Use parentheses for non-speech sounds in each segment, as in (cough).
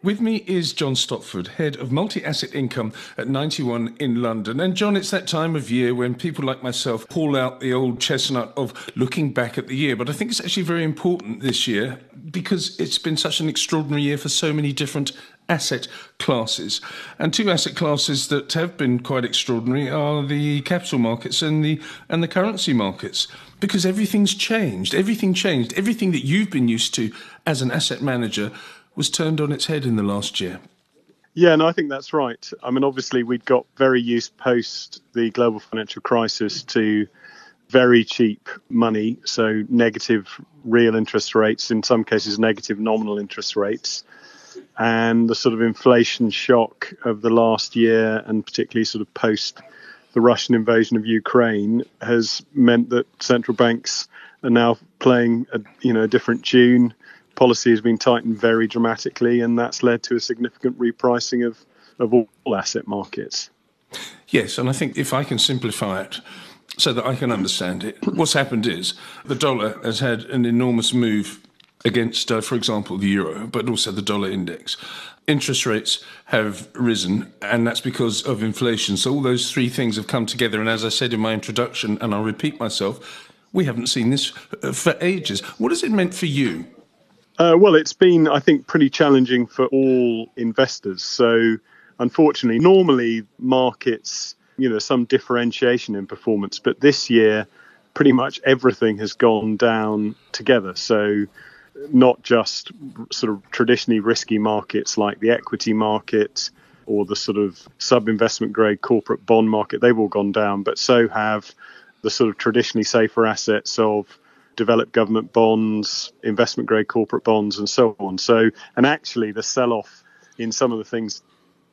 With me is John Stopford, head of multi asset income at 91 in London. And John, it's that time of year when people like myself pull out the old chestnut of looking back at the year. But I think it's actually very important this year because it's been such an extraordinary year for so many different asset classes. And two asset classes that have been quite extraordinary are the capital markets and the and the currency markets because everything's changed. Everything changed. Everything that you've been used to as an asset manager was turned on its head in the last year. Yeah, no, I think that's right. I mean, obviously, we'd got very used post the global financial crisis to very cheap money, so negative real interest rates, in some cases, negative nominal interest rates. And the sort of inflation shock of the last year, and particularly sort of post the Russian invasion of Ukraine, has meant that central banks are now playing a you know a different tune policy has been tightened very dramatically, and that's led to a significant repricing of, of all asset markets. Yes, and I think if I can simplify it so that I can understand it, what's happened is the dollar has had an enormous move against, uh, for example, the euro, but also the dollar index. Interest rates have risen, and that's because of inflation. So, all those three things have come together. And as I said in my introduction, and I'll repeat myself, we haven't seen this uh, for ages. What has it meant for you? Uh, well, it's been, I think, pretty challenging for all investors. So, unfortunately, normally markets, you know, some differentiation in performance, but this year, pretty much everything has gone down together. So, not just sort of traditionally risky markets like the equity market or the sort of sub investment grade corporate bond market, they've all gone down, but so have the sort of traditionally safer assets of developed government bonds, investment grade corporate bonds, and so on. So, and actually, the sell off in some of the things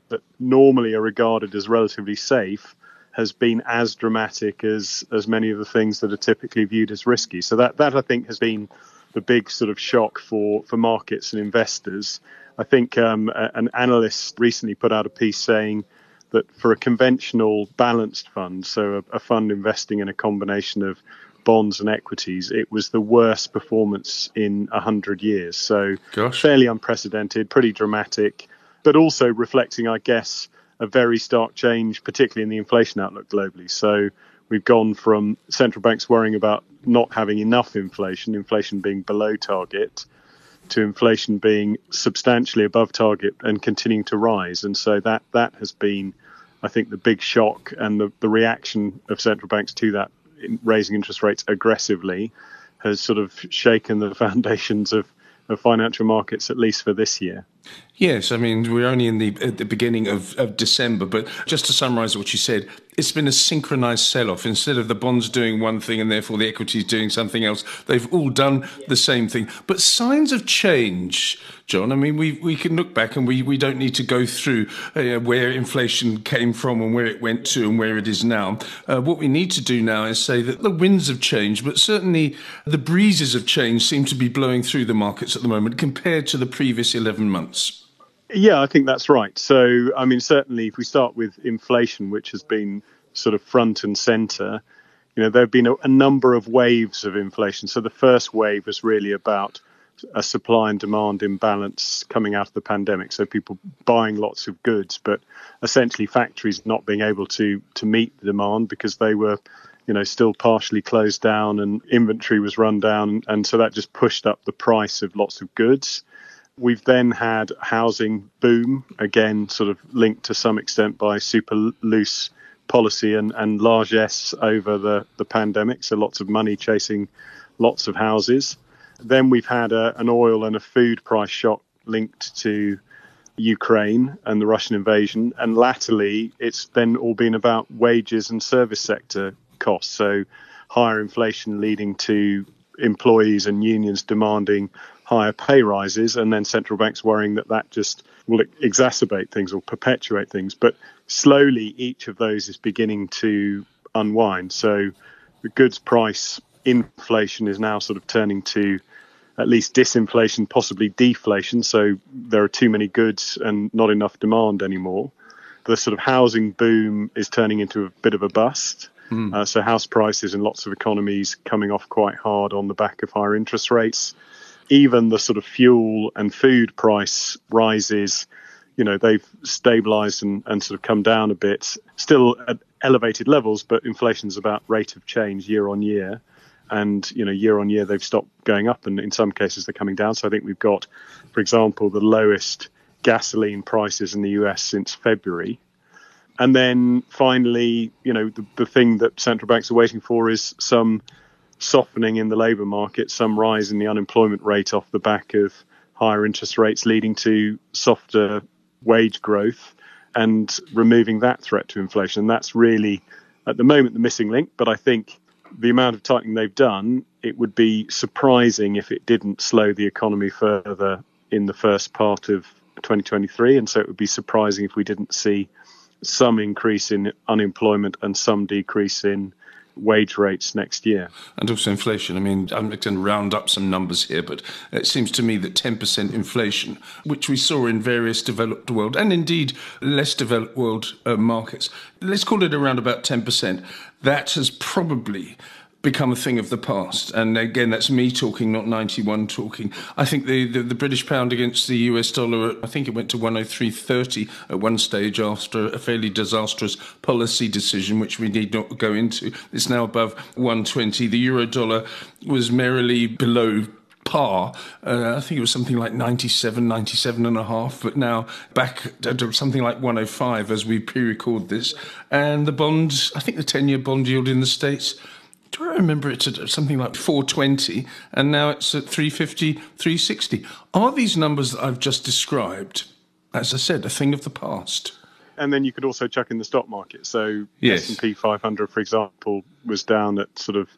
that normally are regarded as relatively safe has been as dramatic as as many of the things that are typically viewed as risky. So that that I think has been the big sort of shock for for markets and investors. I think um, an analyst recently put out a piece saying that for a conventional balanced fund, so a, a fund investing in a combination of bonds and equities, it was the worst performance in 100 years. So Gosh. fairly unprecedented, pretty dramatic, but also reflecting, I guess, a very stark change, particularly in the inflation outlook globally. So we've gone from central banks worrying about not having enough inflation, inflation being below target, to inflation being substantially above target and continuing to rise. And so that that has been, I think, the big shock and the, the reaction of central banks to that raising interest rates aggressively has sort of shaken the (laughs) foundations of, of financial markets, at least for this year. Yes, I mean, we're only in the, at the beginning of, of December, but just to summarize what you said, it's been a synchronized sell off. Instead of the bonds doing one thing and therefore the equities doing something else, they've all done the same thing. But signs of change, John, I mean, we, we can look back and we, we don't need to go through uh, where inflation came from and where it went to and where it is now. Uh, what we need to do now is say that the winds have changed, but certainly the breezes of change seem to be blowing through the markets at the moment compared to the previous 11 months. Yeah, I think that's right. So, I mean, certainly if we start with inflation, which has been sort of front and center, you know, there have been a, a number of waves of inflation. So the first wave was really about a supply and demand imbalance coming out of the pandemic. So people buying lots of goods, but essentially factories not being able to to meet the demand because they were, you know, still partially closed down and inventory was run down, and so that just pushed up the price of lots of goods. We've then had housing boom, again, sort of linked to some extent by super loose policy and, and largesse over the, the pandemic. So lots of money chasing lots of houses. Then we've had a, an oil and a food price shock linked to Ukraine and the Russian invasion. And latterly, it's then all been about wages and service sector costs. So higher inflation leading to employees and unions demanding higher pay rises, and then central banks worrying that that just will exacerbate things or perpetuate things. But slowly, each of those is beginning to unwind. So the goods price inflation is now sort of turning to at least disinflation, possibly deflation. So there are too many goods and not enough demand anymore. The sort of housing boom is turning into a bit of a bust. Mm. Uh, so house prices in lots of economies coming off quite hard on the back of higher interest rates. Even the sort of fuel and food price rises, you know, they've stabilized and, and sort of come down a bit, still at elevated levels, but inflation's about rate of change year on year. And, you know, year on year, they've stopped going up and in some cases they're coming down. So I think we've got, for example, the lowest gasoline prices in the US since February. And then finally, you know, the, the thing that central banks are waiting for is some softening in the labour market, some rise in the unemployment rate off the back of higher interest rates, leading to softer wage growth and removing that threat to inflation. And that's really, at the moment, the missing link. But I think the amount of tightening they've done, it would be surprising if it didn't slow the economy further in the first part of 2023. And so it would be surprising if we didn't see some increase in unemployment and some decrease in wage rates next year. And also inflation. I mean, I'm going to round up some numbers here, but it seems to me that 10% inflation, which we saw in various developed world and indeed less developed world uh, markets, let's call it around about 10%, that has probably become a thing of the past. And again, that's me talking, not 91 talking. I think the, the, the, British pound against the US dollar, I think it went to 103.30 at one stage after a fairly disastrous policy decision, which we need not go into. It's now above 120. The euro dollar was merrily below par. Uh, I think it was something like 97, 97 and a half, but now back to something like 105 as we pre record this. And the bond, I think the 10 year bond yield in the States do I remember it's at something like 420 and now it's at 350, 360. Are these numbers that I've just described, as I said, a thing of the past? And then you could also chuck in the stock market. So yes. S&P 500, for example, was down at sort of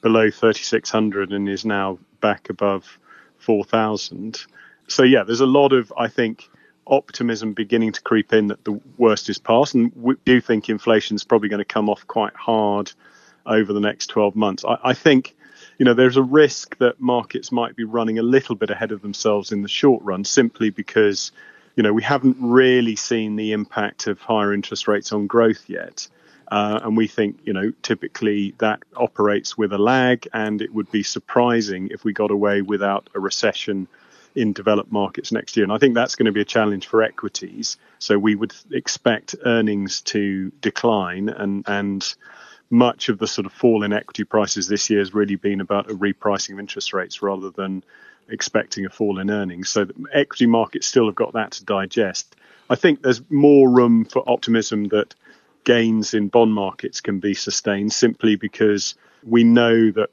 below 3,600 and is now back above 4,000. So yeah, there's a lot of, I think, optimism beginning to creep in that the worst is past. And we do think inflation is probably going to come off quite hard – over the next 12 months. I, I think you know, there's a risk that markets might be running a little bit ahead of themselves in the short run simply because, you know, we haven't really seen the impact of higher interest rates on growth yet. Uh, and we think, you know, typically that operates with a lag, and it would be surprising if we got away without a recession in developed markets next year. And I think that's going to be a challenge for equities. So we would expect earnings to decline and, and, much of the sort of fall in equity prices this year has really been about a repricing of interest rates rather than expecting a fall in earnings. So the equity markets still have got that to digest. I think there's more room for optimism that gains in bond markets can be sustained simply because we know that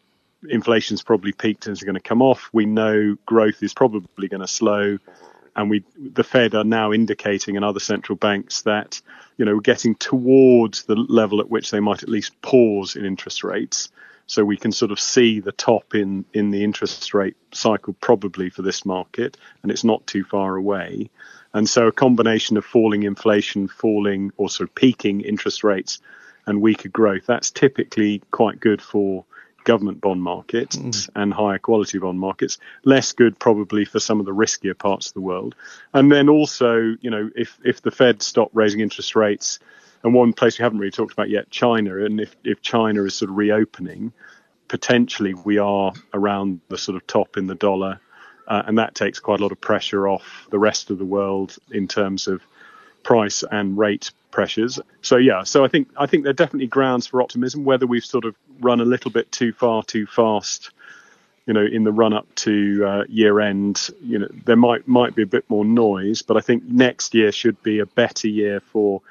inflation's probably peaked and is going to come off. We know growth is probably going to slow and we the Fed are now indicating and other central banks that you know getting towards the level at which they might at least pause in interest rates. So we can sort of see the top in in the interest rate cycle probably for this market, and it's not too far away. And so a combination of falling inflation, falling or also peaking interest rates, and weaker growth that's typically quite good for government bond markets mm. and higher quality bond markets. Less good probably for some of the riskier parts of the world. And then also, you know, if if the Fed stop raising interest rates, and one place we haven't really talked about yet, China, and if if China is sort of reopening, potentially we are around the sort of top in the dollar. Uh, and that takes quite a lot of pressure off the rest of the world in terms of price and rate pressures. So yeah, so I think I think there are definitely grounds for optimism. Whether we've sort of run a little bit too far, too fast, you know, in the run up to uh, year end, you know, there might might be a bit more noise. But I think next year should be a better year for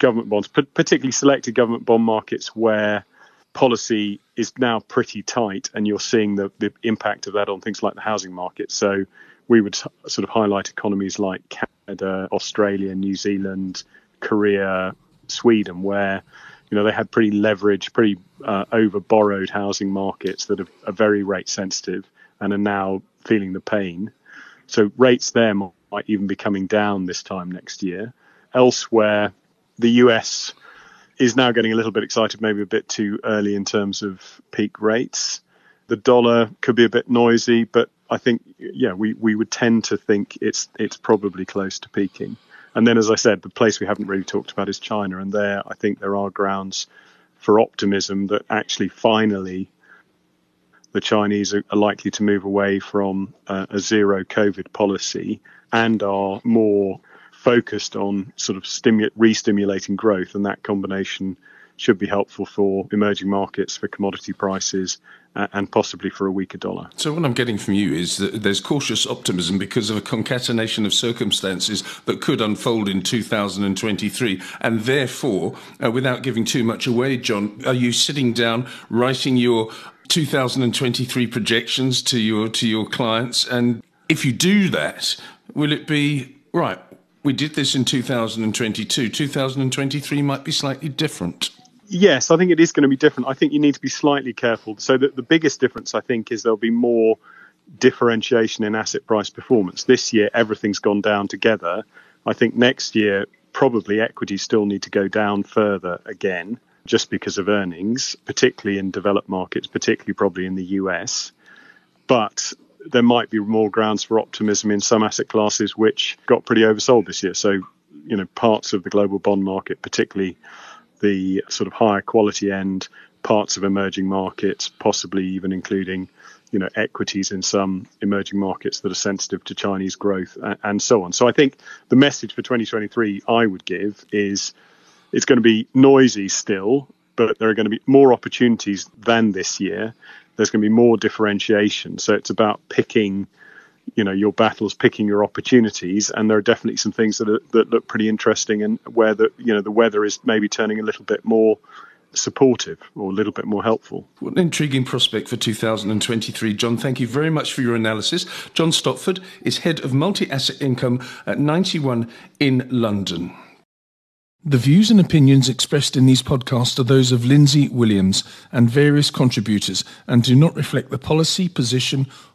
government bonds, particularly selected government bond markets where policy is now pretty tight, and you're seeing the the impact of that on things like the housing market. So we would sort of highlight economies like Canada, Australia, New Zealand, Korea, Sweden, where you know they had pretty leveraged, pretty uh, over borrowed housing markets that are, are, very rate sensitive and are now feeling the pain. So rates there might even be coming down this time next year. Elsewhere, the US is now getting a little bit excited, maybe a bit too early in terms of peak rates. The dollar could be a bit noisy, but I think yeah, we, we would tend to think it's it's probably close to peaking. And then, as I said, the place we haven't really talked about is China, and there I think there are grounds for optimism that actually finally the Chinese are, are likely to move away from uh, a zero COVID policy and are more focused on sort of stimu- re-stimulating growth, and that combination should be helpful for emerging markets, for commodity prices, uh, and possibly for a weaker dollar. So, what I'm getting from you is that there's cautious optimism because of a concatenation of circumstances that could unfold in 2023. And therefore, uh, without giving too much away, John, are you sitting down writing your 2023 projections to your to your clients and if you do that will it be right we did this in 2022 2023 might be slightly different yes i think it is going to be different i think you need to be slightly careful so the, the biggest difference i think is there'll be more differentiation in asset price performance this year everything's gone down together i think next year probably equities still need to go down further again just because of earnings, particularly in developed markets, particularly probably in the US. But there might be more grounds for optimism in some asset classes which got pretty oversold this year. So, you know, parts of the global bond market, particularly the sort of higher quality end, parts of emerging markets, possibly even including, you know, equities in some emerging markets that are sensitive to Chinese growth and so on. So I think the message for 2023 I would give is it's going to be noisy still, but there are going to be more opportunities than this year. There's going to be more differentiation. So it's about picking, you know, your battles, picking your opportunities. And there are definitely some things that are, that look pretty interesting, and where the you know the weather is maybe turning a little bit more supportive or a little bit more helpful. What an intriguing prospect for 2023. John, thank you very much for your analysis. John Stopford is head of multi asset income at 91 in London. The views and opinions expressed in these podcasts are those of Lindsay Williams and various contributors and do not reflect the policy, position,